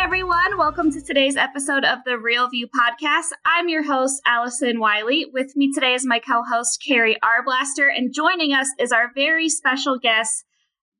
Everyone. Welcome to today's episode of the Real View podcast. I'm your host, Allison Wiley. With me today is my co host, Carrie Arblaster, and joining us is our very special guest,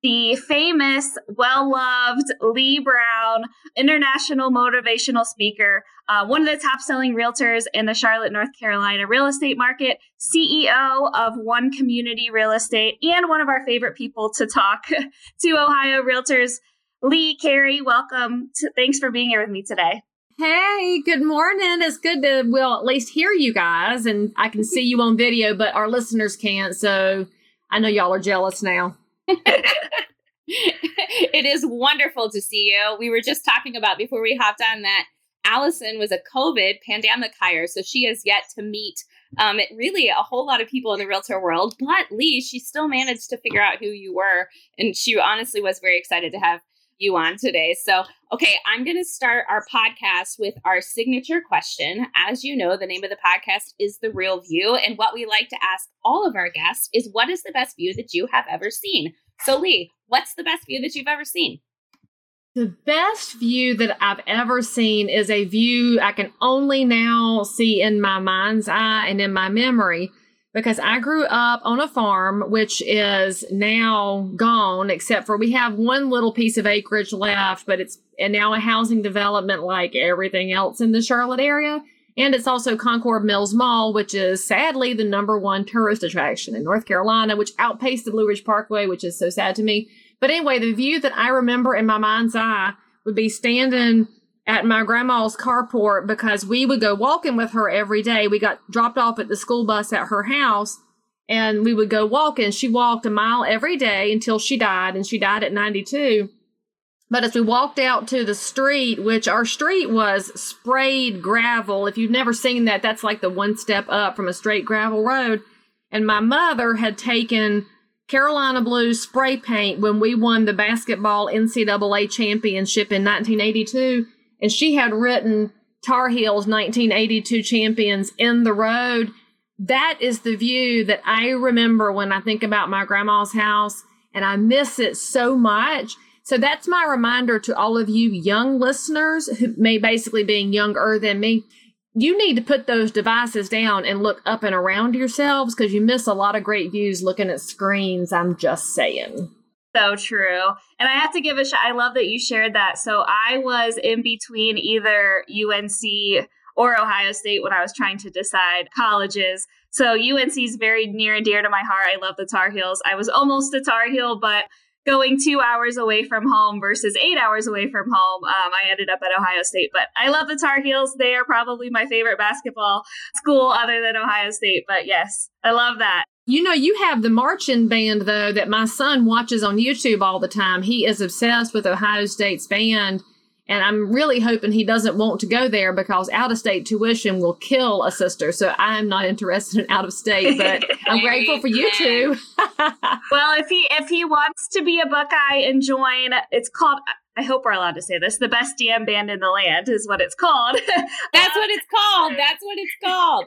the famous, well loved Leigh Brown, international motivational speaker, uh, one of the top selling realtors in the Charlotte, North Carolina real estate market, CEO of One Community Real Estate, and one of our favorite people to talk to Ohio realtors. Leigh, Carrie, welcome. To, thanks for being here with me today. Hey, good morning. It's good to, well, at least hear you guys. And I can see you on video, but our listeners can't. So I know y'all are jealous now. it is wonderful to see you. We were just talking about before we hopped on that Allison was a COVID pandemic hire. So she has yet to meet um, it really a whole lot of people in the realtor world. But Leigh, she still managed to figure out who you were. And she honestly was very excited to have you on today. So, okay, I'm going to start our podcast with our signature question. As you know, the name of the podcast is The Real View. And what we like to ask all of our guests is what is the best view that you have ever seen? So, Leigh, what's the best view that you've ever seen? The best view that I've ever seen is a view I can only now see in my mind's eye and in my memory because I grew up on a farm, which is now gone, except for we have one little piece of acreage left, but it's and now a housing development like everything else in the Charlotte area. And it's also Concord Mills Mall, which is sadly the number one tourist attraction in North Carolina, which outpaced the Blue Ridge Parkway, which is so sad to me. But anyway, the view that I remember in my mind's eye would be standing at my grandma's carport because we would go walking with her every day. We got dropped off at the school bus at her house and we would go walking. She walked a mile every day until she died, and she died at 92. But as we walked out to the street, which our street was sprayed gravel, if you've never seen that, that's like the one step up from a straight gravel road. And my mother had taken Carolina Blue spray paint when we won the basketball NCAA championship in 1982 and she had written Tar Heels 1982 champions in the road. That is the view that I remember when I think about my grandma's house, and I miss it so much. So that's my reminder to all of you young listeners who may basically being younger than me. You need to put those devices down and look up and around yourselves because you miss a lot of great views looking at screens. I'm just saying so true. And I have to give a shout. I love that you shared that. So I was in between either UNC or Ohio State when I was trying to decide colleges. So UNC is very near and dear to my heart. I love the Tar Heels. I was almost a Tar Heel, but going two hours away from home versus eight hours away from home, um, I ended up at Ohio State. But I love the Tar Heels. They are probably my favorite basketball school other than Ohio State. But yes, I love that. You know, you have the marching band, though, that my son watches on YouTube all the time. He is obsessed with Ohio State's band. And I'm really hoping he doesn't want to go there because out of state tuition will kill a sister. So I'm not interested in out of state, but I'm grateful for you two. well, if he if he wants to be a Buckeye and join, it's called I hope we're allowed to say this. The best DM band in the land is what it's called. That's what it's called. Uh, That's what it's called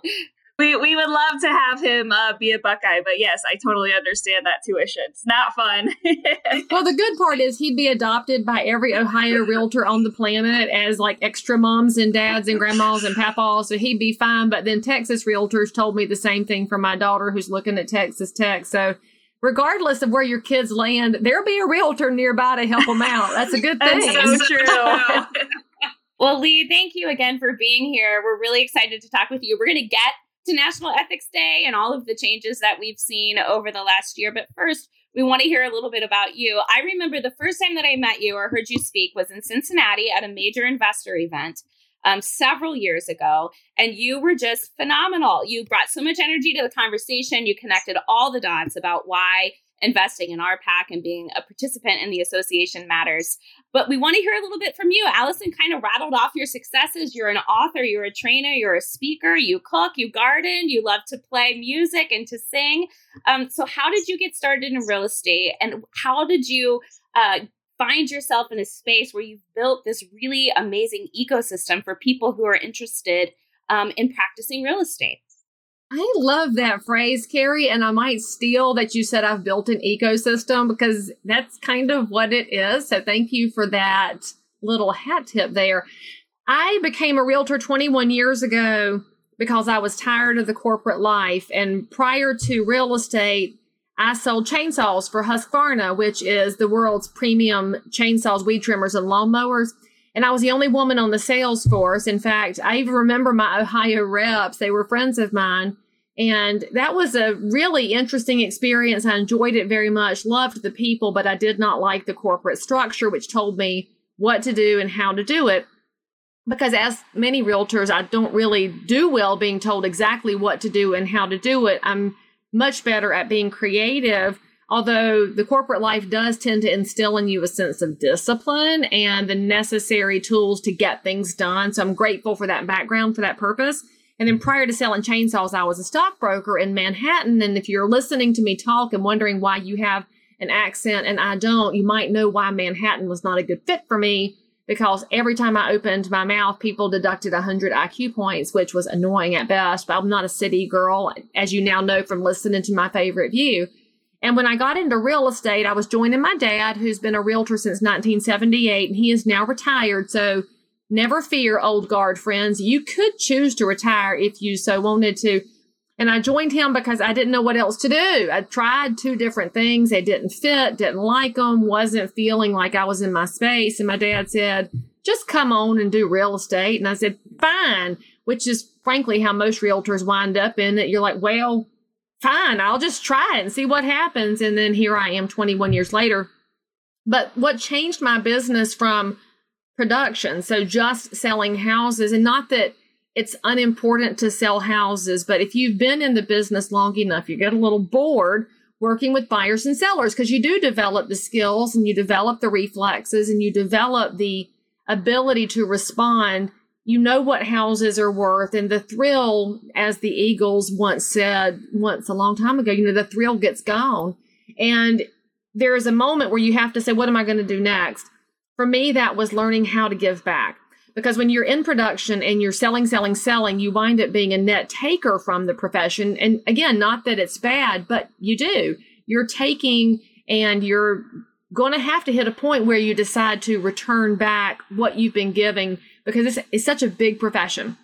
we, we would love to have him uh, be a Buckeye, but yes, I totally understand that tuition. It's not fun. well, the good part is he'd be adopted by every Ohio realtor on the planet as like extra moms and dads and grandmas and papas, so he'd be fine. But then Texas realtors told me the same thing for my daughter who's looking at Texas Tech. So regardless of where your kids land, there'll be a realtor nearby to help them out. That's a good thing. That's so true. well, Leigh, thank you again for being here. We're really excited to talk with you. We're going to get to National Ethics Day and all of the changes that we've seen over the last year. But first, we want to hear a little bit about you. I remember the first time that I met you or heard you speak was in Cincinnati at a major investor event um, several years ago, and you were just phenomenal. You brought so much energy to the conversation. You connected all the dots about why investing in RPAC and being a participant in the association matters. But we want to hear a little bit from you. Allison kind of rattled off your successes. You're an author, you're a trainer, you're a speaker, you cook, you garden, you love to play music and to sing. Um, so, how did you get started in real estate? And how did you uh, find yourself in a space where you've built this really amazing ecosystem for people who are interested um, in practicing real estate? I love that phrase, Carrie, and I might steal that you said I've built an ecosystem because that's kind of what it is. So thank you for that little hat tip there. I became a realtor 21 years ago because I was tired of the corporate life. And prior to real estate, I sold chainsaws for Husqvarna, which is the world's premium chainsaws, weed trimmers, and lawnmowers. And I was the only woman on the sales force. In fact, I even remember my Ohio reps, they were friends of mine. And that was a really interesting experience. I enjoyed it very much, loved the people, but I did not like the corporate structure, which told me what to do and how to do it. Because, as many realtors, I don't really do well being told exactly what to do and how to do it. I'm much better at being creative although the corporate life does tend to instill in you a sense of discipline and the necessary tools to get things done. So I'm grateful for that background for that purpose. And then prior to selling chainsaws, I was a stockbroker in Manhattan. And if you're listening to me talk and wondering why you have an accent and I don't, you might know why Manhattan was not a good fit for me because every time I opened my mouth, people deducted 100 IQ points, which was annoying at best. But I'm not a city girl, as you now know from listening to my favorite view. And when I got into real estate, I was joining my dad, who's been a realtor since 1978, and he is now retired. So never fear, old guard friends. You could choose to retire if you so wanted to. And I joined him because I didn't know what else to do. I tried two different things. They didn't fit, didn't like them, wasn't feeling like I was in my space. And my dad said, just come on and do real estate. And I said, fine, which is frankly how most realtors wind up in it. You're like, well, fine, I'll just try it and see what happens. And then here I am 21 years later. But what changed my business from production, so just selling houses, and not that it's unimportant to sell houses, but if you've been in the business long enough, you get a little bored working with buyers and sellers because you do develop the skills and you develop the reflexes and you develop the ability to respond. You know what houses are worth and the thrill as the eagles once said once a long time ago you know the thrill gets gone. And there is a moment where you have to say what am i going to do next for me that was learning how to give back because when you're in production and you're selling selling selling you wind up being a net taker from the profession and again not that it's bad but you do you're taking and you're going to have to hit a point where you decide to return back what you've been giving because it's, it's such a big profession.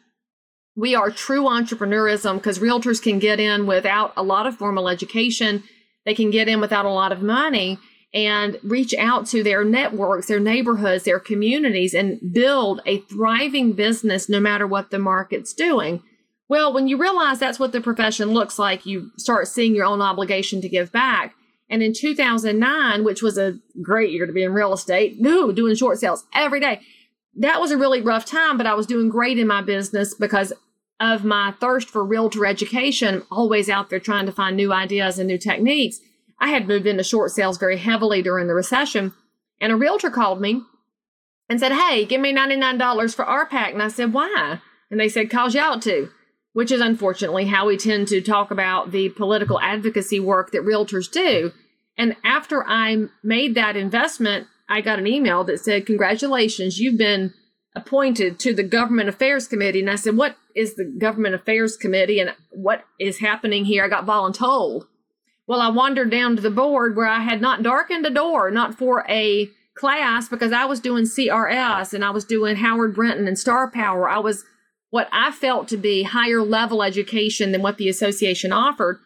We are true entrepreneurism because realtors can get in without a lot of formal education. They can get in without a lot of money and reach out to their networks, their neighborhoods, their communities, and build a thriving business no matter what the market's doing. Well, when you realize that's what the profession looks like, you start seeing your own obligation to give back. And in 2009, which was a great year to be in real estate, no, doing short sales every day that was a really rough time, but I was doing great in my business because of my thirst for realtor education, always out there trying to find new ideas and new techniques. I had moved into short sales very heavily during the recession, and a realtor called me and said, Hey, give me $99 for RPAC. And I said, Why? And they said, Cause you ought to, which is unfortunately how we tend to talk about the political advocacy work that realtors do. And after I made that investment, I got an email that said, Congratulations, you've been appointed to the Government Affairs Committee. And I said, What is the Government Affairs Committee and what is happening here? I got voluntold. Well, I wandered down to the board where I had not darkened a door, not for a class, because I was doing CRS and I was doing Howard Brinton and Star Power. I was what I felt to be higher level education than what the association offered.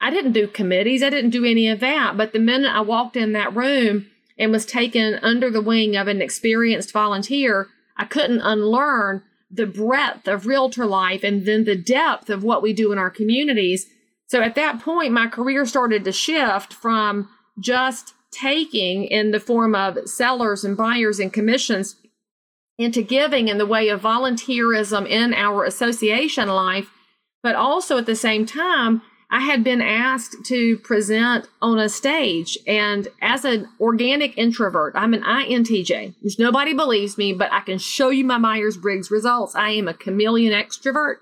I didn't do committees, I didn't do any of that. But the minute I walked in that room, and was taken under the wing of an experienced volunteer, I couldn't unlearn the breadth of realtor life and then the depth of what we do in our communities. So at that point, my career started to shift from just taking in the form of sellers and buyers and commissions into giving in the way of volunteerism in our association life, but also at the same time, I had been asked to present on a stage. And as an organic introvert, I'm an INTJ, which nobody believes me, but I can show you my Myers Briggs results. I am a chameleon extrovert.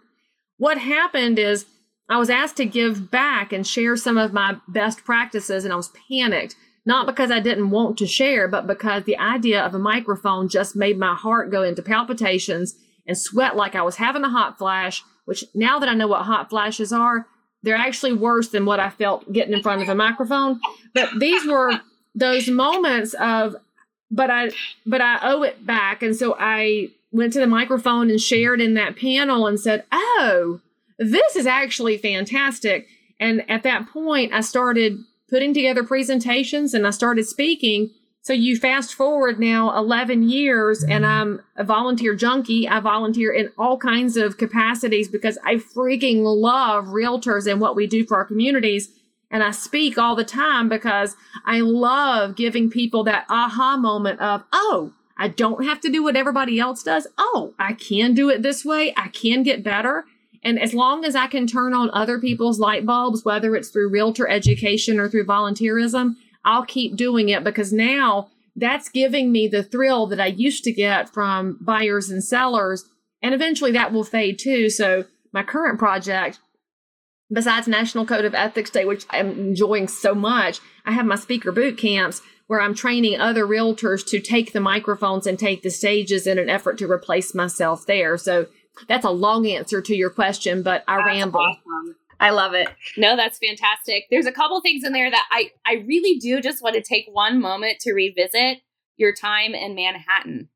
What happened is I was asked to give back and share some of my best practices, and I was panicked. Not because I didn't want to share, but because the idea of a microphone just made my heart go into palpitations and sweat like I was having a hot flash, which now that I know what hot flashes are, they're actually worse than what I felt getting in front of a microphone. But these were those moments of, but I, but I owe it back. And so I went to the microphone and shared in that panel and said, Oh, this is actually fantastic. And at that point, I started putting together presentations and I started speaking so you fast forward now 11 years and I'm a volunteer junkie. I volunteer in all kinds of capacities because I freaking love realtors and what we do for our communities. And I speak all the time because I love giving people that aha moment of, oh, I don't have to do what everybody else does. Oh, I can do it this way. I can get better. And as long as I can turn on other people's light bulbs, whether it's through realtor education or through volunteerism, I'll keep doing it because now that's giving me the thrill that I used to get from buyers and sellers. And eventually that will fade too. So my current project, besides National Code of Ethics Day, which I'm enjoying so much, I have my speaker boot camps where I'm training other realtors to take the microphones and take the stages in an effort to replace myself there. So that's a long answer to your question, but I that's ramble. Awesome. I love it. No, that's fantastic. There's a couple things in there that I I really do just want to take one moment to revisit your time in Manhattan.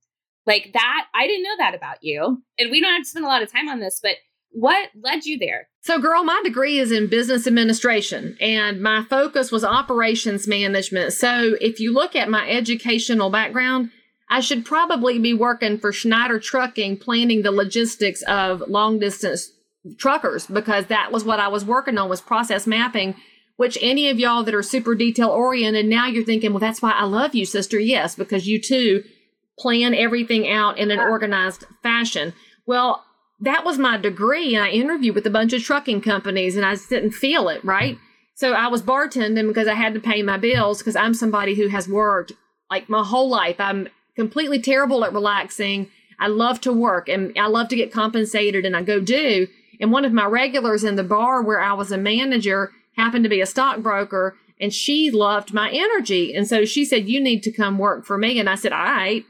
Like that, I didn't know that about you. And we don't have to spend a lot of time on this, but what led you there? So, girl, my degree is in business administration and my focus was operations management. So, if you look at my educational background, I should probably be working for Schneider Trucking, planning the logistics of long distance truckers because that was what I was working on was process mapping which any of y'all that are super detail oriented now you're thinking well that's why I love you sister. Yes because you too plan everything out in an organized fashion. Well that was my degree and I interviewed with a bunch of trucking companies and I just didn't feel it right? So I was bartending because I had to pay my bills because I'm somebody who has worked like my whole life. I'm completely terrible at relaxing I love to work and I love to get compensated and I go do and one of my regulars in the bar where I was a manager happened to be a stockbroker and she loved my energy. And so she said, You need to come work for me. And I said, All right,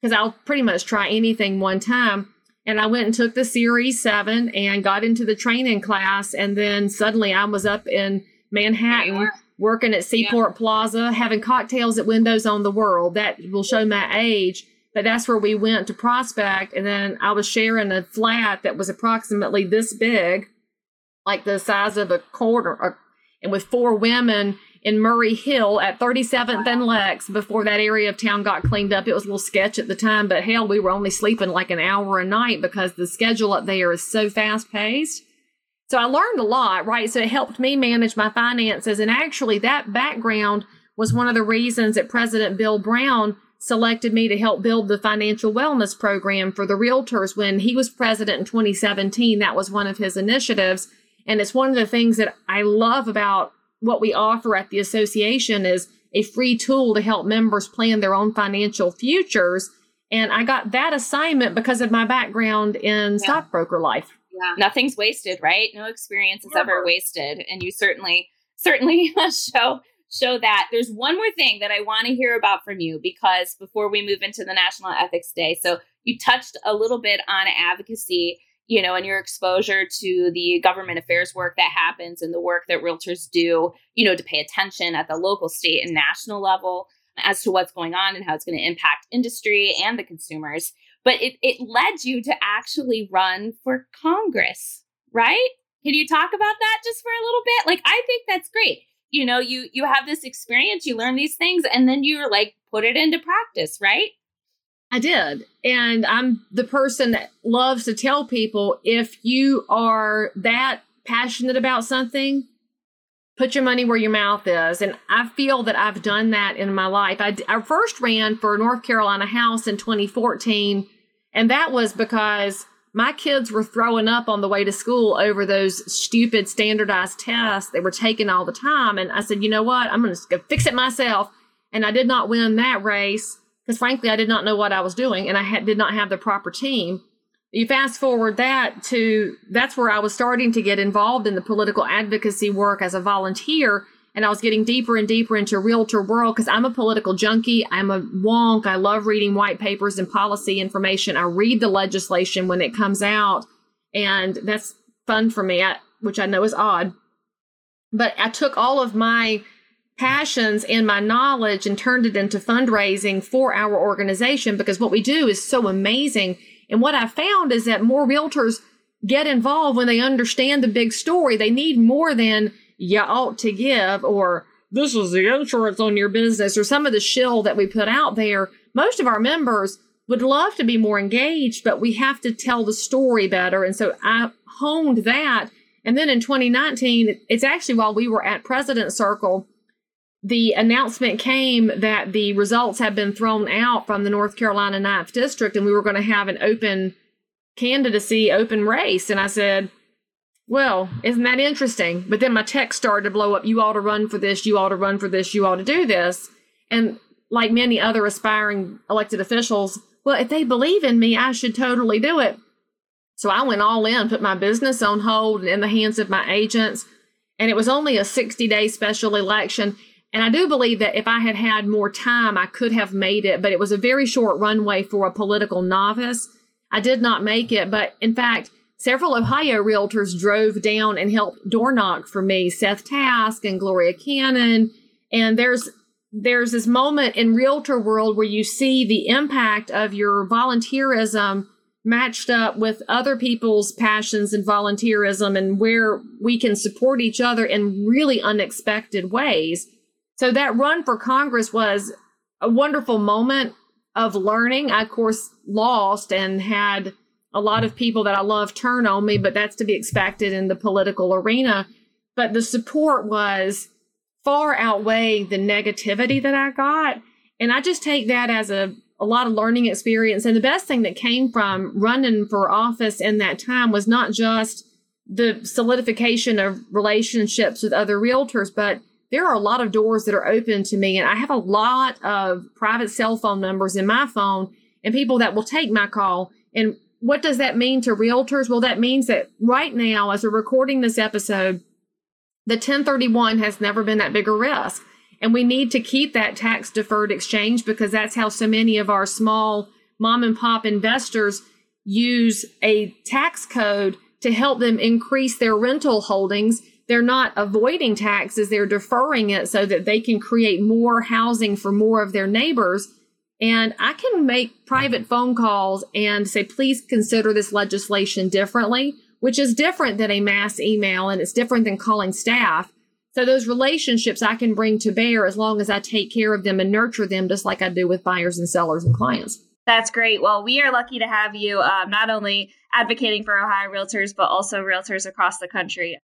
because I'll pretty much try anything one time. And I went and took the Series 7 and got into the training class. And then suddenly I was up in Manhattan working at Seaport yeah. Plaza, having cocktails at Windows on the World. That will show my age but that's where we went to prospect and then i was sharing a flat that was approximately this big like the size of a quarter and with four women in murray hill at 37th and lex before that area of town got cleaned up it was a little sketch at the time but hell we were only sleeping like an hour a night because the schedule up there is so fast paced so i learned a lot right so it helped me manage my finances and actually that background was one of the reasons that president bill brown selected me to help build the financial wellness program for the realtors when he was president in 2017. That was one of his initiatives. And it's one of the things that I love about what we offer at the association is a free tool to help members plan their own financial futures. And I got that assignment because of my background in yeah. stockbroker life. Yeah. Nothing's wasted, right? No experience is Never. ever wasted. And you certainly, certainly show show that there's one more thing that I want to hear about from you because before we move into the National Ethics Day, so you touched a little bit on advocacy, you know, and your exposure to the government affairs work that happens and the work that realtors do, you know, to pay attention at the local, state, and national level as to what's going on and how it's going to impact industry and the consumers. But it, it led you to actually run for Congress, right? Can you talk about that just for a little bit? Like, I think that's great. You know you you have this experience you learn these things and then you're like put it into practice right? I did. And i'm the person that loves to tell people if you are that passionate about something put your money where your mouth is. And i feel that i've done that in my life. I, I first ran for north carolina house in 2014 and that was because my kids were throwing up on the way to school over those stupid standardized tests they were taking all the time. And I said, you know what? I'm going to go fix it myself. And I did not win that race because, frankly, I did not know what I was doing and I did not have the proper team. You fast forward that to that's where I was starting to get involved in the political advocacy work as a volunteer and I was getting deeper and deeper into realtor world because I'm a political junkie. I'm a wonk. I love reading white papers and policy information. I read the legislation when it comes out, and that's fun for me, I, which I know is odd. But I took all of my passions and my knowledge and turned it into fundraising for our organization because what we do is so amazing. And what I found is that more realtors get involved when they understand the big story. They need more than you ought to give or this is the insurance on your business or some of the shill that we put out there. Most of our members would love to be more engaged, but we have to tell the story better. And so I honed that. And then in 2019, it's actually while we were at President Circle, the announcement came that the results had been thrown out from the North Carolina 9th District and we were going to have an open candidacy, open race. And I said, well, isn't that interesting? But then my text started to blow up. You ought to run for this. You ought to run for this. You ought to do this. And like many other aspiring elected officials, well, if they believe in me, I should totally do it. So I went all in, put my business on hold and in the hands of my agents. And it was only a 60 day special election. And I do believe that if I had had more time, I could have made it, but it was a very short runway for a political novice. I did not make it, but in fact, Several Ohio realtors drove down and helped door knock for me, Seth Task and Gloria Cannon. And there's there's this moment in realtor world where you see the impact of your volunteerism matched up with other people's passions and volunteerism and where we can support each other in really unexpected ways. So that run for Congress was a wonderful moment of learning. I, of course, lost and had a lot of people that I love turn on me, but that's to be expected in the political arena. But the support was far outweigh the negativity that I got. And I just take that as a, a lot of learning experience. And the best thing that came from running for office in that time was not just the solidification of relationships with other realtors, but there are a lot of doors that are open to me. And I have a lot of private cell phone numbers in my phone and people that will take my call. And what does that mean to realtors? Well, that means that right now, as we're recording this episode, the 1031 has never been that big a risk. And we need to keep that tax deferred exchange because that's how so many of our small mom and pop investors use a tax code to help them increase their rental holdings. They're not avoiding taxes, they're deferring it so that they can create more housing for more of their neighbors and I can make private phone calls and say, please consider this legislation differently, which is different than a mass email and it's different than calling staff. So those relationships I can bring to bear as long as I take care of them and nurture them, just like I do with buyers and sellers and clients. That's great. Well, we are lucky to have you um, not only advocating for Ohio realtors, but also realtors across the country.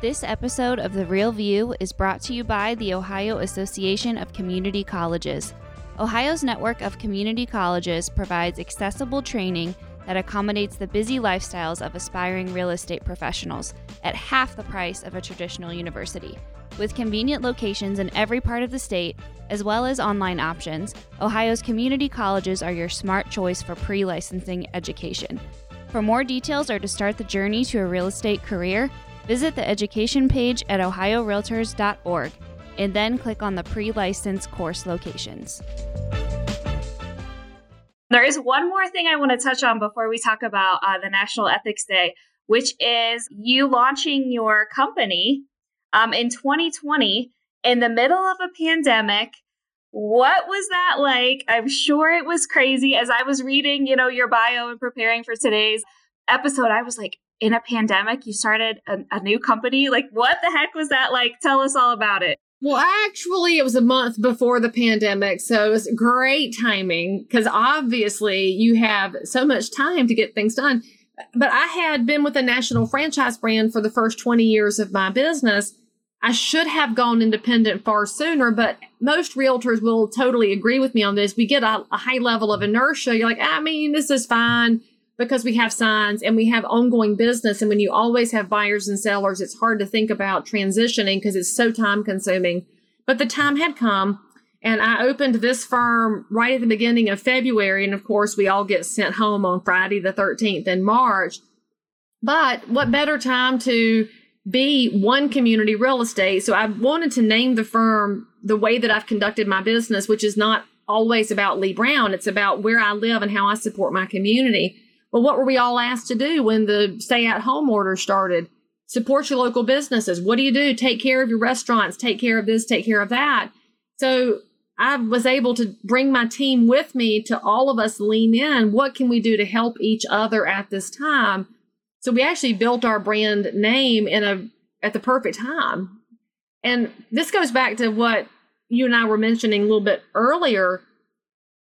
This episode of The Real View is brought to you by the Ohio Association of Community Colleges. Ohio's network of community colleges provides accessible training that accommodates the busy lifestyles of aspiring real estate professionals at half the price of a traditional university. With convenient locations in every part of the state, as well as online options, Ohio's community colleges are your smart choice for pre licensing education. For more details or to start the journey to a real estate career, Visit the education page at ohiorealtors.org and then click on the pre license course locations. There is one more thing I want to touch on before we talk about uh, the National Ethics Day, which is you launching your company um, in 2020 in the middle of a pandemic. What was that like? I'm sure it was crazy. As I was reading, you know, your bio and preparing for today's episode, I was like, in a pandemic, you started a, a new company. Like, what the heck was that like? Tell us all about it. Well, actually, it was a month before the pandemic. So it was great timing because obviously you have so much time to get things done. But I had been with a national franchise brand for the first 20 years of my business. I should have gone independent far sooner, but most realtors will totally agree with me on this. We get a, a high level of inertia. You're like, I mean, this is fine because we have signs and we have ongoing business. And when you always have buyers and sellers, it's hard to think about transitioning because it's so time consuming. But the time had come and I opened this firm right at the beginning of February. And of course, we all get sent home on Friday the 13th in March. But what better time to be one community real estate? So I wanted to name the firm the way that I've conducted my business, which is not always about Leigh Brown. It's about where I live and how I support my community. Well, what were we all asked to do when the stay at home order started? Support your local businesses. What do you do? Take care of your restaurants, take care of this, take care of that. So I was able to bring my team with me to all of us lean in. What can we do to help each other at this time? So we actually built our brand name in a at the perfect time. And this goes back to what you and I were mentioning a little bit earlier.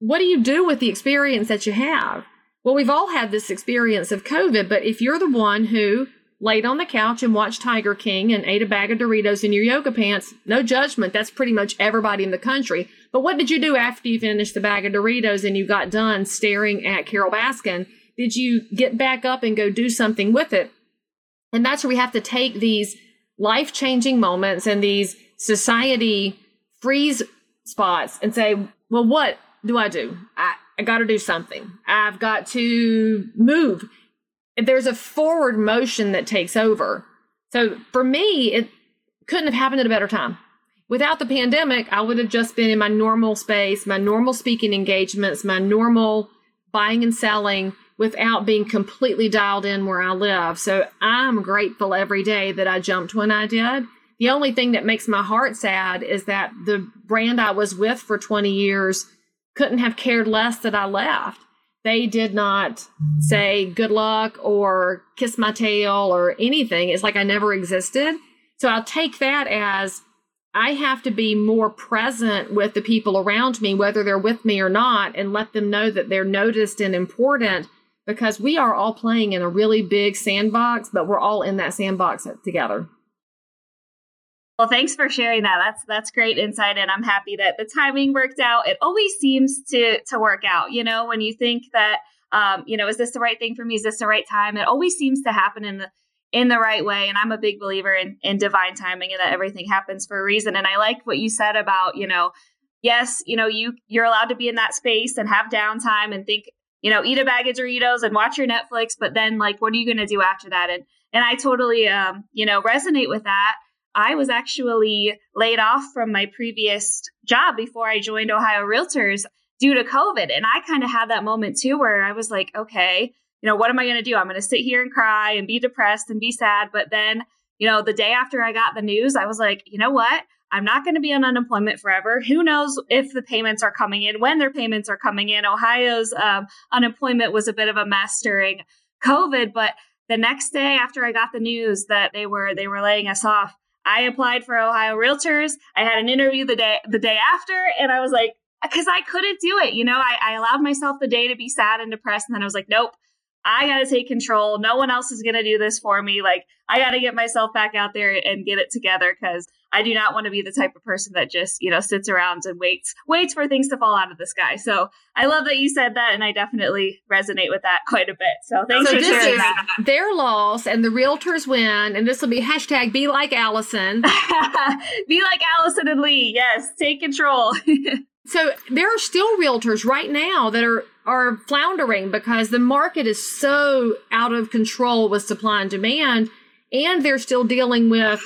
What do you do with the experience that you have? Well, we've all had this experience of COVID, but if you're the one who laid on the couch and watched Tiger King and ate a bag of Doritos in your yoga pants, no judgment. That's pretty much everybody in the country. But what did you do after you finished the bag of Doritos and you got done staring at Carole Baskin? Did you get back up and go do something with it? And that's where we have to take these life changing moments and these society freeze spots and say, well, what do I do? I, I got to do something. I've got to move. There's a forward motion that takes over. So for me, it couldn't have happened at a better time. Without the pandemic, I would have just been in my normal space, my normal speaking engagements, my normal buying and selling without being completely dialed in where I live. So I'm grateful every day that I jumped when I did. The only thing that makes my heart sad is that the brand I was with for 20 years couldn't have cared less that I left. They did not say good luck or kiss my tail or anything. It's like I never existed. So I'll take that as I have to be more present with the people around me, whether they're with me or not, and let them know that they're noticed and important because we are all playing in a really big sandbox, but we're all in that sandbox together. Well, thanks for sharing that. That's that's great insight, and I'm happy that the timing worked out. It always seems to to work out. You know, when you think that, um, you know, is this the right thing for me? Is this the right time? It always seems to happen in the in the right way. And I'm a big believer in in divine timing and that everything happens for a reason. And I like what you said about, you know, yes, you know, you you're allowed to be in that space and have downtime and think, you know, eat a bag of Doritos and watch your Netflix, but then like, what are you going to do after that? And and I totally, um, you know, resonate with that. I was actually laid off from my previous job before I joined Ohio Realtors due to COVID. And I kind of had that moment too where I was like, okay, you know, what am I going to do? I'm going to sit here and cry and be depressed and be sad. But then, you know, the day after I got the news, I was like, you know what? I'm not going to be on unemployment forever. Who knows if the payments are coming in, when their payments are coming in. Ohio's um, unemployment was a bit of a mess during COVID, but the next day after I got the news that they were they were laying us off, I applied for Ohio Realtors. I had an interview the day the day after, and I was like, because I couldn't do it. You know, I, I allowed myself the day to be sad and depressed, and then I was like, nope. I got to take control. No one else is going to do this for me. Like, I got to get myself back out there and get it together because I do not want to be the type of person that just, you know, sits around and waits, waits for things to fall out of the sky. So I love that you said that. And I definitely resonate with that quite a bit. So thanks so for sharing that. Their loss and the realtors win. And this will be hashtag be like Allison. be like Allison and Leigh. Yes. Take control. so there are still realtors right now that are are floundering because the market is so out of control with supply and demand and they're still dealing with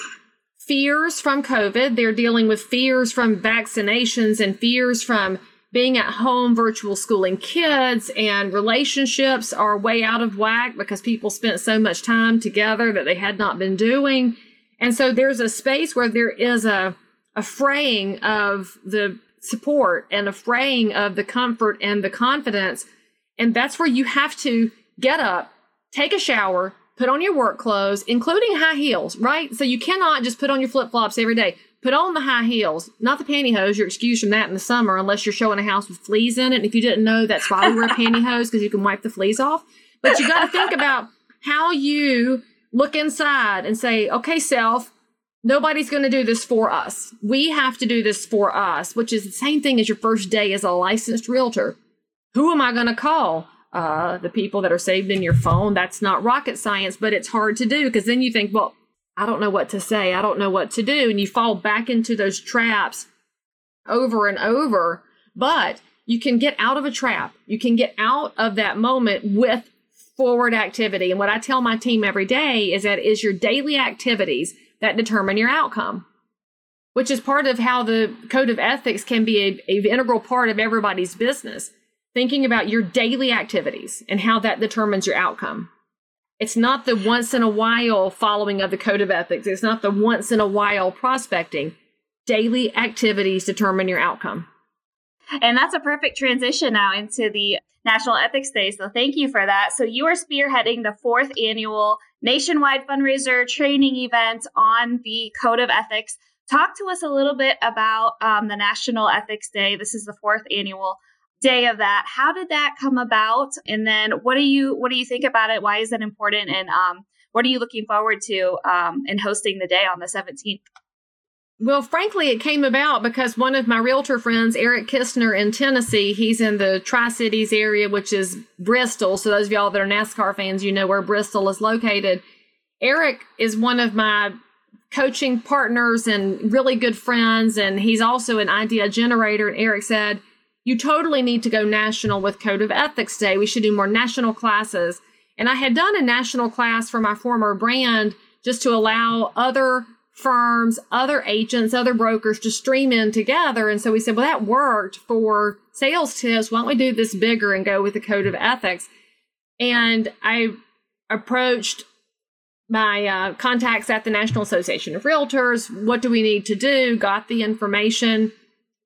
fears from covid they're dealing with fears from vaccinations and fears from being at home virtual schooling kids and relationships are way out of whack because people spent so much time together that they had not been doing and so there's a space where there is a a fraying of the support and a fraying of the comfort and the confidence. And that's where you have to get up, take a shower, put on your work clothes, including high heels, right? So you cannot just put on your flip flops every day. Put on the high heels, not the pantyhose. You're excused from that in the summer unless you're showing a house with fleas in it. And if you didn't know, that's why we wear pantyhose because you can wipe the fleas off. But you got to think about how you look inside and say, okay, self, nobody's going to do this for us. We have to do this for us, which is the same thing as your first day as a licensed realtor. Who am I going to call? Uh, the people that are saved in your phone. That's not rocket science, but it's hard to do because then you think, well, I don't know what to say. I don't know what to do. And you fall back into those traps over and over. But you can get out of a trap. You can get out of that moment with forward activity. And what I tell my team every day is that is your daily activities that determine your outcome, which is part of how the code of ethics can be a, a integral part of everybody's business. Thinking about your daily activities and how that determines your outcome. It's not the once in a while following of the code of ethics. It's not the once in a while prospecting. Daily activities determine your outcome. And that's a perfect transition now into the National Ethics Day. So thank you for that. So you are spearheading the fourth annual nationwide fundraiser training event on the Code of Ethics. Talk to us a little bit about um, the National Ethics Day. This is the fourth annual day of that. How did that come about? And then what do you what do you think about it? Why is it important? And um, what are you looking forward to um, in hosting the day on the 17th? Well, frankly, it came about because one of my realtor friends, Eric Kistner in Tennessee, he's in the Tri Cities area, which is Bristol. So, those of y'all that are NASCAR fans, you know where Bristol is located. Eric is one of my coaching partners and really good friends, and he's also an idea generator. And Eric said, You totally need to go national with Code of Ethics Day. We should do more national classes. And I had done a national class for my former brand just to allow other firms, other agents, other brokers to stream in together. And so we said, well, that worked for sales tips. Why don't we do this bigger and go with the code of ethics? And I approached my uh, contacts at the National Association of Realtors. What do we need to do? Got the information.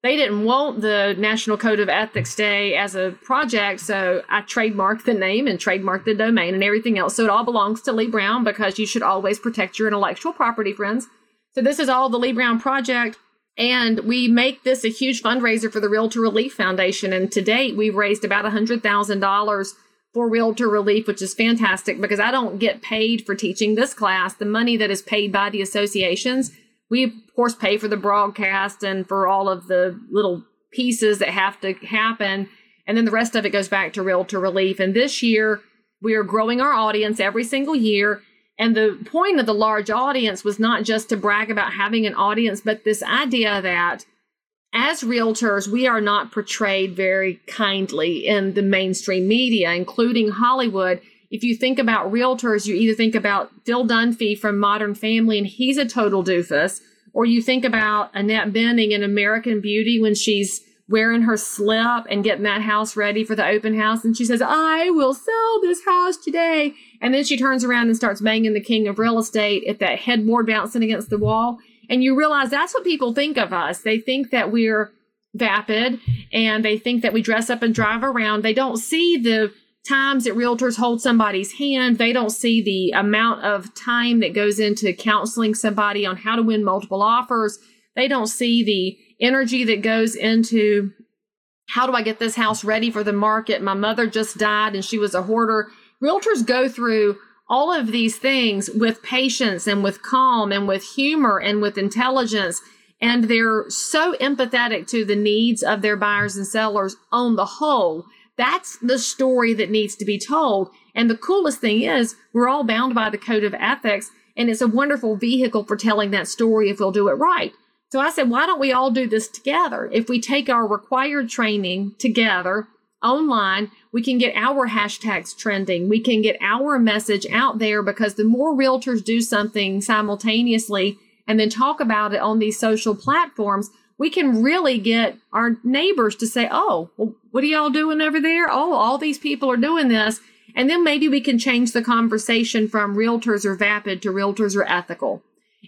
They didn't want the National Code of Ethics Day as a project, so I trademarked the name and trademarked the domain and everything else. So it all belongs to Leigh Brown because you should always protect your intellectual property, friends. So this is all the Leigh Brown project. And we make this a huge fundraiser for the Realtor Relief Foundation. And to date, we've raised about $100,000 for Realtor Relief, which is fantastic because I don't get paid for teaching this class. The money that is paid by the associations, we of course pay for the broadcast and for all of the little pieces that have to happen. And then the rest of it goes back to Realtor Relief. And this year, we are growing our audience every single year. And the point of the large audience was not just to brag about having an audience, but this idea that as realtors, we are not portrayed very kindly in the mainstream media, including Hollywood. If you think about realtors, you either think about Phil Dunphy from Modern Family, and he's a total doofus, or you think about Annette Bening in American Beauty when she's wearing her slip and getting that house ready for the open house. And she says, I will sell this house today. And then she turns around and starts banging the king of real estate at that headboard bouncing against the wall. And you realize that's what people think of us. They think that we're vapid and they think that we dress up and drive around. They don't see the times that realtors hold somebody's hand. They don't see the amount of time that goes into counseling somebody on how to win multiple offers. They don't see the energy that goes into how do I get this house ready for the market? My mother just died and she was a hoarder. Realtors go through all of these things with patience and with calm and with humor and with intelligence. And they're so empathetic to the needs of their buyers and sellers on the whole. That's the story that needs to be told. And the coolest thing is, we're all bound by the code of ethics, and it's a wonderful vehicle for telling that story if we'll do it right. So I said, why don't we all do this together? If we take our required training together online, we can get our hashtags trending. We can get our message out there because the more realtors do something simultaneously and then talk about it on these social platforms, we can really get our neighbors to say, Oh, well, what are y'all doing over there? Oh, all these people are doing this. And then maybe we can change the conversation from realtors are vapid to realtors are ethical.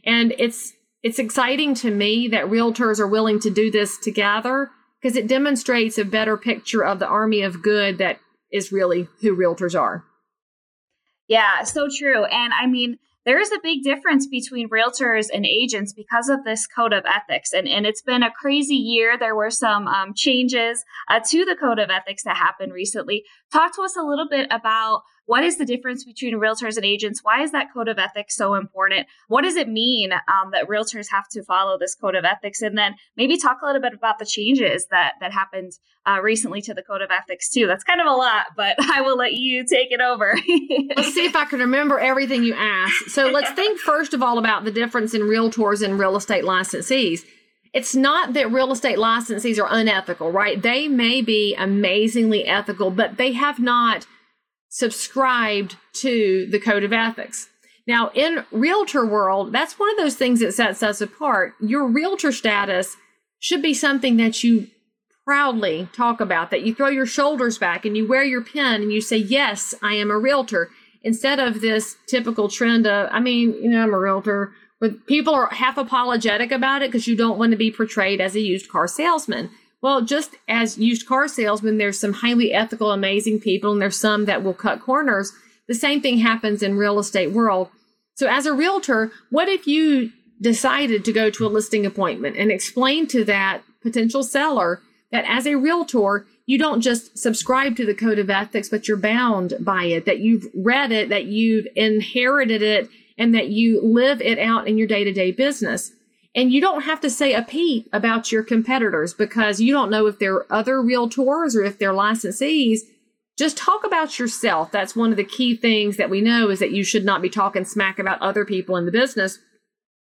And it's it's exciting to me that realtors are willing to do this together because it demonstrates a better picture of the army of good that is really who realtors are. Yeah, so true. And I mean, there is a big difference between realtors and agents because of this code of ethics. And, and it's been a crazy year. There were some um, changes uh, to the code of ethics that happened recently. Talk to us a little bit about what is the difference between realtors and agents? Why is that code of ethics so important? What does it mean um, that realtors have to follow this code of ethics? And then maybe talk a little bit about the changes that that happened uh, recently to the code of ethics too. That's kind of a lot, but I will let you take it over. let's see if I can remember everything you asked. So let's think first of all about the difference in realtors and real estate licensees it's not that real estate licensees are unethical, right? They may be amazingly ethical, but they have not subscribed to the code of ethics. Now, in realtor world, that's one of those things that sets us apart. Your realtor status should be something that you proudly talk about, that you throw your shoulders back and you wear your pin and you say, Yes, I am a realtor, instead of this typical trend of, I mean, you know, I'm a realtor. But people are half apologetic about it because you don't want to be portrayed as a used car salesman. Well, just as used car salesmen, there's some highly ethical, amazing people, and there's some that will cut corners. The same thing happens in real estate world. So as a realtor, what if you decided to go to a listing appointment and explain to that potential seller that as a realtor, you don't just subscribe to the code of ethics, but you're bound by it, that you've read it, that you've inherited it, and that you live it out in your day to day business. And you don't have to say a peep about your competitors because you don't know if they're other realtors or if they're licensees. Just talk about yourself. That's one of the key things that we know is that you should not be talking smack about other people in the business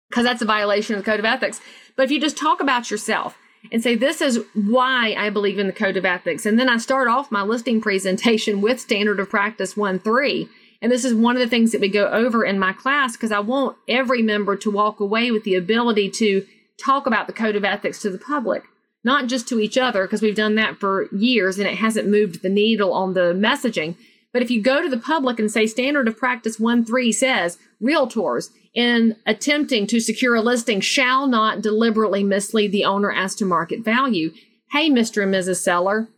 because that's a violation of the code of ethics. But if you just talk about yourself and say, this is why I believe in the code of ethics. And then I start off my listing presentation with standard of practice one, three and this is one of the things that we go over in my class because I want every member to walk away with the ability to talk about the code of ethics to the public, not just to each other, because we've done that for years and it hasn't moved the needle on the messaging. But if you go to the public and say standard of practice 1 3 says realtors in attempting to secure a listing shall not deliberately mislead the owner as to market value. Hey, Mr. and Mrs. Seller,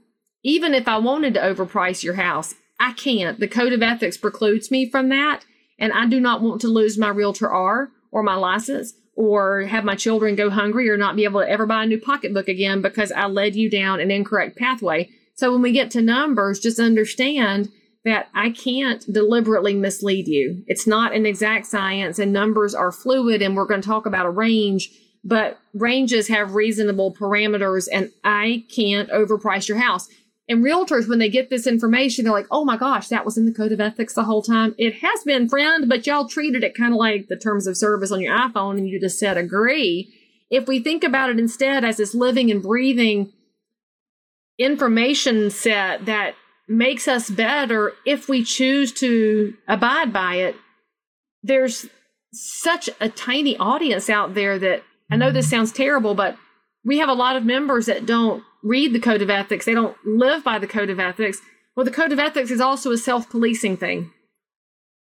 even if I wanted to overprice your house, I can't. The code of ethics precludes me from that. And I do not want to lose my realtor R or my license or have my children go hungry or not be able to ever buy a new pocketbook again because I led you down an incorrect pathway. So when we get to numbers, just understand that I can't deliberately mislead you. It's not an exact science and numbers are fluid and we're going to talk about a range, but ranges have reasonable parameters and I can't overprice your house. And realtors, when they get this information, they're like, oh my gosh, that was in the code of ethics the whole time. It has been, friend, but y'all treated it kind of like the terms of service on your iPhone and you just said agree. If we think about it instead as this living and breathing information set that makes us better if we choose to abide by it, there's such a tiny audience out there that I know this mm-hmm. sounds terrible, but we have a lot of members that don't read the code of ethics, they don't live by the code of ethics. Well, the code of ethics is also a self policing thing.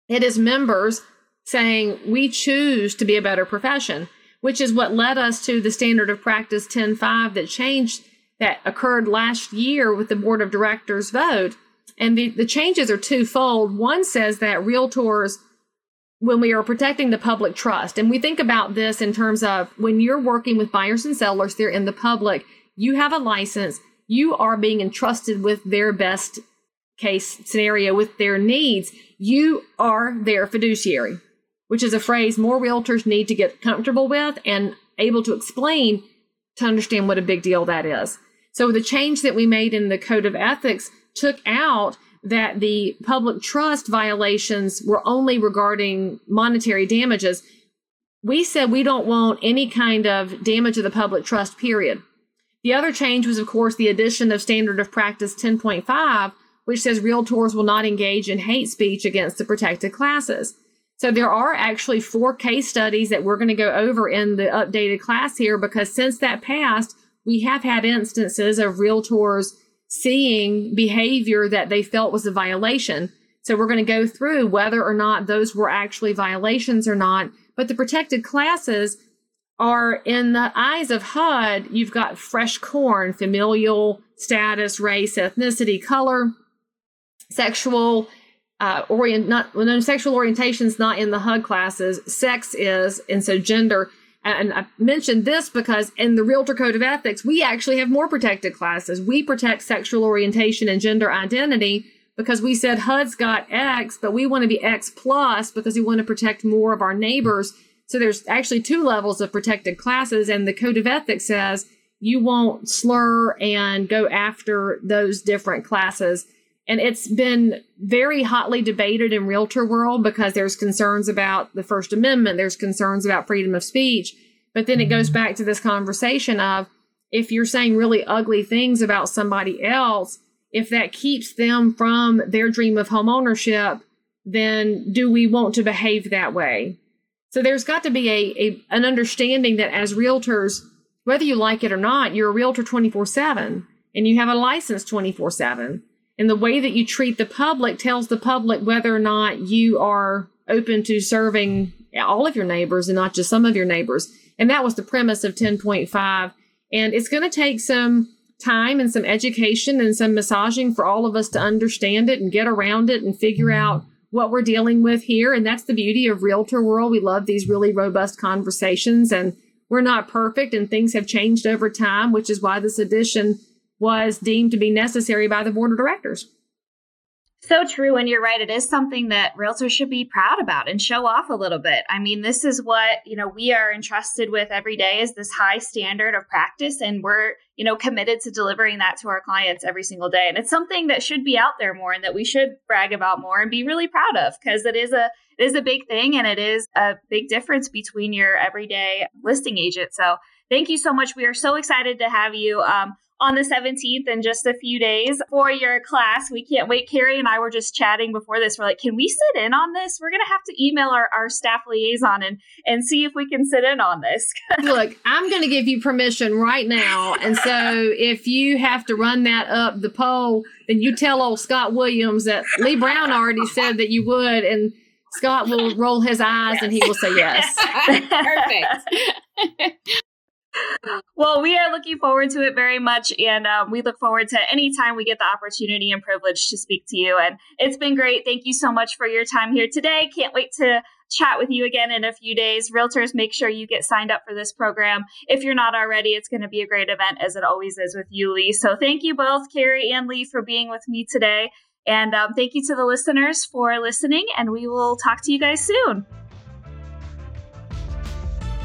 It is members saying, we choose to be a better profession, which is what led us to the standard of practice 10.5 that changed, that occurred last year with the board of directors vote. And the, the changes are twofold. One says that realtors, when we are protecting the public trust, and we think about this in terms of when you're working with buyers and sellers, they're in the public, you have a license, you are being entrusted with their best case scenario, with their needs. You are their fiduciary, which is a phrase more realtors need to get comfortable with and able to explain to understand what a big deal that is. So the change that we made in the code of ethics took out that the public trust violations were only regarding monetary damages. We said we don't want any kind of damage of the public trust, period. The other change was, of course, the addition of Standard of Practice 10.5, which says realtors will not engage in hate speech against the protected classes. So there are actually four case studies that we're going to go over in the updated class here because since that passed, we have had instances of realtors seeing behavior that they felt was a violation. So we're going to go through whether or not those were actually violations or not. But the protected classes are in the eyes of HUD, you've got fresh corn, familial status, race, ethnicity, color, sexual uh, orient not well, no, sexual orientation's not in the HUD classes. Sex is, and so gender. And I mentioned this because in the Realtor Code of Ethics, we actually have more protected classes. We protect sexual orientation and gender identity, because we said HUD's got X, but we want to be X plus because we want to protect more of our neighbors. So there's actually two levels of protected classes, and the code of ethics says you won't slur and go after those different classes. And it's been very hotly debated in realtor world because there's concerns about the First Amendment, there's concerns about freedom of speech. But then it goes back to this conversation of if you're saying really ugly things about somebody else, if that keeps them from their dream of home ownership, then do we want to behave that way? So there's got to be a, a an understanding that as realtors, whether you like it or not, you're a realtor 24 7 and you have a license 24 7. And the way that you treat the public tells the public whether or not you are open to serving all of your neighbors and not just some of your neighbors. And that was the premise of 10.5. And it's going to take some time and some education and some massaging for all of us to understand it and get around it and figure out what we're dealing with here. And that's the beauty of Realtor World. We love these really robust conversations and we're not perfect and things have changed over time, which is why this edition was deemed to be necessary by the board of directors. So true. And you're right. It is something that realtors should be proud about and show off a little bit. I mean, this is what, you know, we are entrusted with every day is this high standard of practice. And we're, you know, committed to delivering that to our clients every single day. And it's something that should be out there more and that we should brag about more and be really proud of because it is a, it is a big thing and it is a big difference between your everyday listing agent. So thank you so much. We are so excited to have you. Um, on the 17th in just a few days for your class. We can't wait. Carrie and I were just chatting before this. We're like, can we sit in on this? We're going to have to email our, our staff liaison and, and see if we can sit in on this. Look, I'm going to give you permission right now. And so if you have to run that up the pole, then you tell old Scott Williams that Leigh Brown already said that you would. And Scott will roll his eyes yes. and he will say yes. Perfect. well, we are looking forward to it very much, and um, we look forward to any time we get the opportunity and privilege to speak to you. And it's been great. Thank you so much for your time here today. Can't wait to chat with you again in a few days. Realtors, make sure you get signed up for this program. If you're not already, it's going to be a great event, as it always is with you, Leigh. So thank you both, Carrie and Leigh, for being with me today. And um, thank you to the listeners for listening, and we will talk to you guys soon.